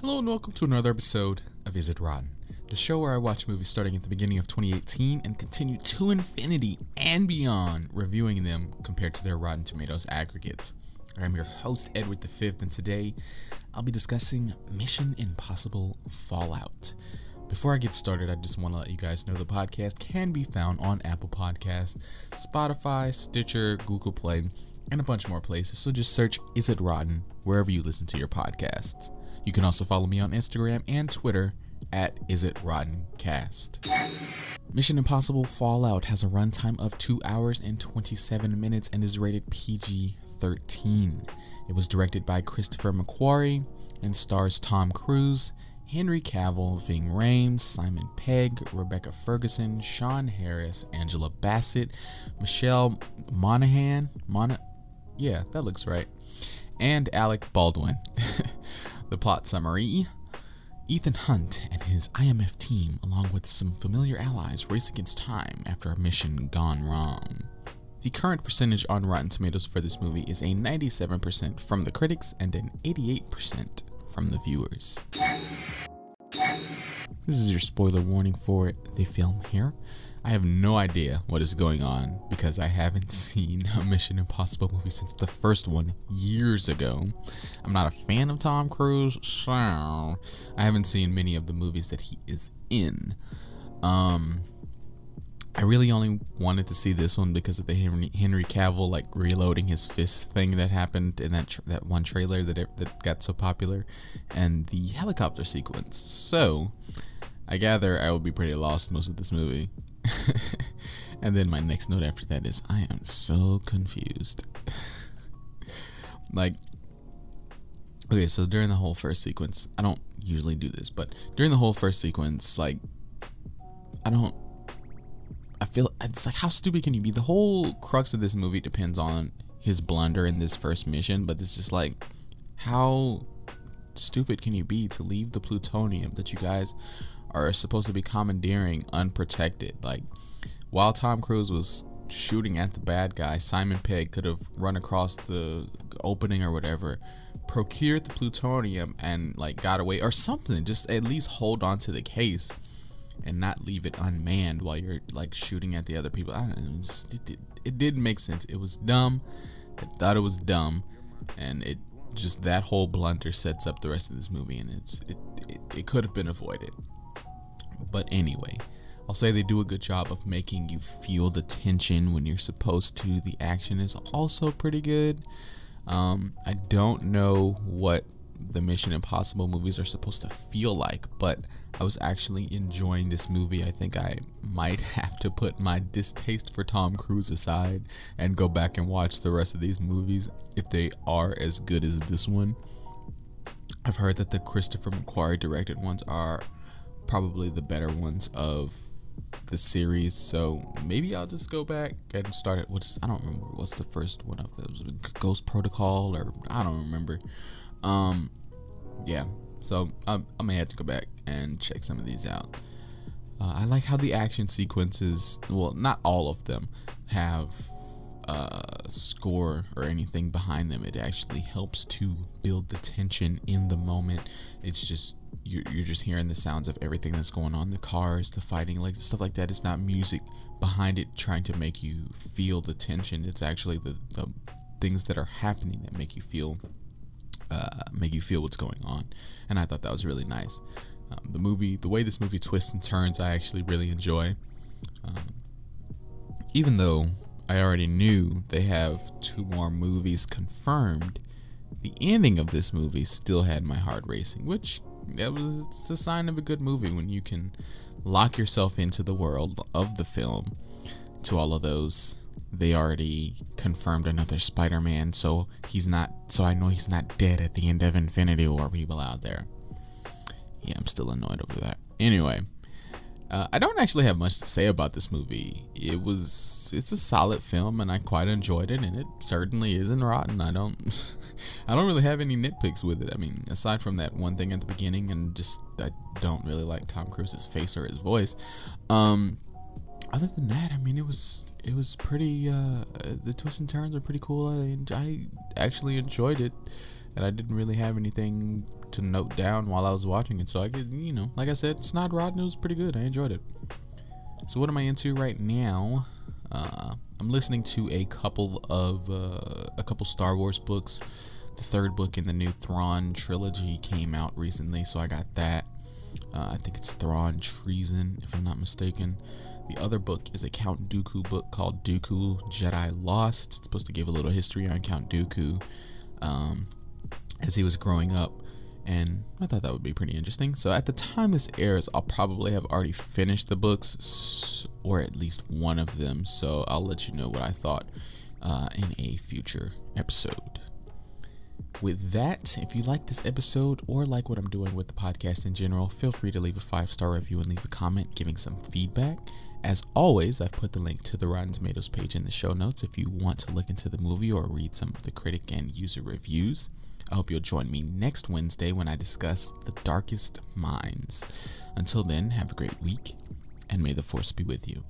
Hello and welcome to another episode of Is It Rotten? The show where I watch movies starting at the beginning of 2018 and continue to infinity and beyond, reviewing them compared to their Rotten Tomatoes aggregates. I'm your host, Edward V, and today I'll be discussing Mission Impossible Fallout. Before I get started, I just want to let you guys know the podcast can be found on Apple Podcasts, Spotify, Stitcher, Google Play, and a bunch more places. So just search Is It Rotten wherever you listen to your podcasts. You can also follow me on Instagram and Twitter at Is It Rotten Cast. Mission Impossible Fallout has a runtime of 2 hours and 27 minutes and is rated PG 13. It was directed by Christopher McQuarrie and stars Tom Cruise, Henry Cavill, Ving Rhames, Simon Pegg, Rebecca Ferguson, Sean Harris, Angela Bassett, Michelle Monaghan, Mon- yeah, that looks right, and Alec Baldwin. the plot summary Ethan Hunt and his IMF team, along with some familiar allies, race against time after a mission gone wrong. The current percentage on Rotten Tomatoes for this movie is a 97% from the critics and an 88% from the viewers. This is your spoiler warning for the film here. I have no idea what is going on because I haven't seen a Mission Impossible movie since the first one years ago. I'm not a fan of Tom Cruise, so I haven't seen many of the movies that he is in. Um, I really only wanted to see this one because of the Henry, Henry Cavill like reloading his fist thing that happened in that that one trailer that it, that got so popular, and the helicopter sequence. So, I gather I will be pretty lost most of this movie. and then my next note after that is I am so confused. like, okay, so during the whole first sequence, I don't usually do this, but during the whole first sequence, like, I don't. I feel it's like how stupid can you be? The whole crux of this movie depends on his blunder in this first mission, but it's just like how stupid can you be to leave the plutonium that you guys are supposed to be commandeering unprotected? Like while Tom Cruise was shooting at the bad guy, Simon Pegg could have run across the opening or whatever, procured the plutonium and like got away or something. Just at least hold on to the case and not leave it unmanned while you're like shooting at the other people. I it, did, it didn't make sense. It was dumb. I thought it was dumb, and it just that whole blunder sets up the rest of this movie, and it's it it, it could have been avoided. But anyway, I'll say they do a good job of making you feel the tension when you're supposed to. The action is also pretty good. Um, I don't know what the Mission Impossible movies are supposed to feel like, but I was actually enjoying this movie. I think I might have to put my distaste for Tom Cruise aside and go back and watch the rest of these movies if they are as good as this one. I've heard that the Christopher McQuarrie directed ones are probably the better ones of the series, so maybe I'll just go back and start it. What's I don't remember what's the first one of those Ghost Protocol or I don't remember. Um, yeah, so I, may have to go back and check some of these out. Uh, I like how the action sequences, well, not all of them, have uh, score or anything behind them. It actually helps to build the tension in the moment. It's just you're, you're just hearing the sounds of everything that's going on the cars, the fighting, like stuff like that. It's not music behind it trying to make you feel the tension. It's actually the, the things that are happening that make you feel uh, make you feel what's going on. And I thought that was really nice. Um, the movie, the way this movie twists and turns, I actually really enjoy. Um, even though I already knew they have two more movies confirmed, the ending of this movie still had my heart racing, which that was it's a sign of a good movie when you can lock yourself into the world of the film to all of those they already confirmed another Spider-Man, so he's not. So I know he's not dead at the end of Infinity War. People out there, yeah, I'm still annoyed over that. Anyway, uh, I don't actually have much to say about this movie. It was, it's a solid film, and I quite enjoyed it, and it certainly isn't rotten. I don't, I don't really have any nitpicks with it. I mean, aside from that one thing at the beginning, and just I don't really like Tom Cruise's face or his voice. Um, other than that, I mean, it was it was pretty. Uh, the twists and turns were pretty cool. I I actually enjoyed it, and I didn't really have anything to note down while I was watching it. So I could, you know, like I said, Snod Rotten was pretty good. I enjoyed it. So what am I into right now? Uh, I'm listening to a couple of uh, a couple Star Wars books. The third book in the new Thrawn trilogy came out recently, so I got that. Uh, I think it's Thrawn Treason, if I'm not mistaken. The other book is a Count Dooku book called Dooku Jedi Lost. It's supposed to give a little history on Count Dooku um, as he was growing up and I thought that would be pretty interesting. So at the time this airs, I'll probably have already finished the books, or at least one of them. So I'll let you know what I thought uh, in a future episode. With that, if you like this episode or like what I'm doing with the podcast in general, feel free to leave a five star review and leave a comment giving some feedback. As always, I've put the link to the Rotten Tomatoes page in the show notes if you want to look into the movie or read some of the critic and user reviews. I hope you'll join me next Wednesday when I discuss The Darkest Minds. Until then, have a great week, and may the Force be with you.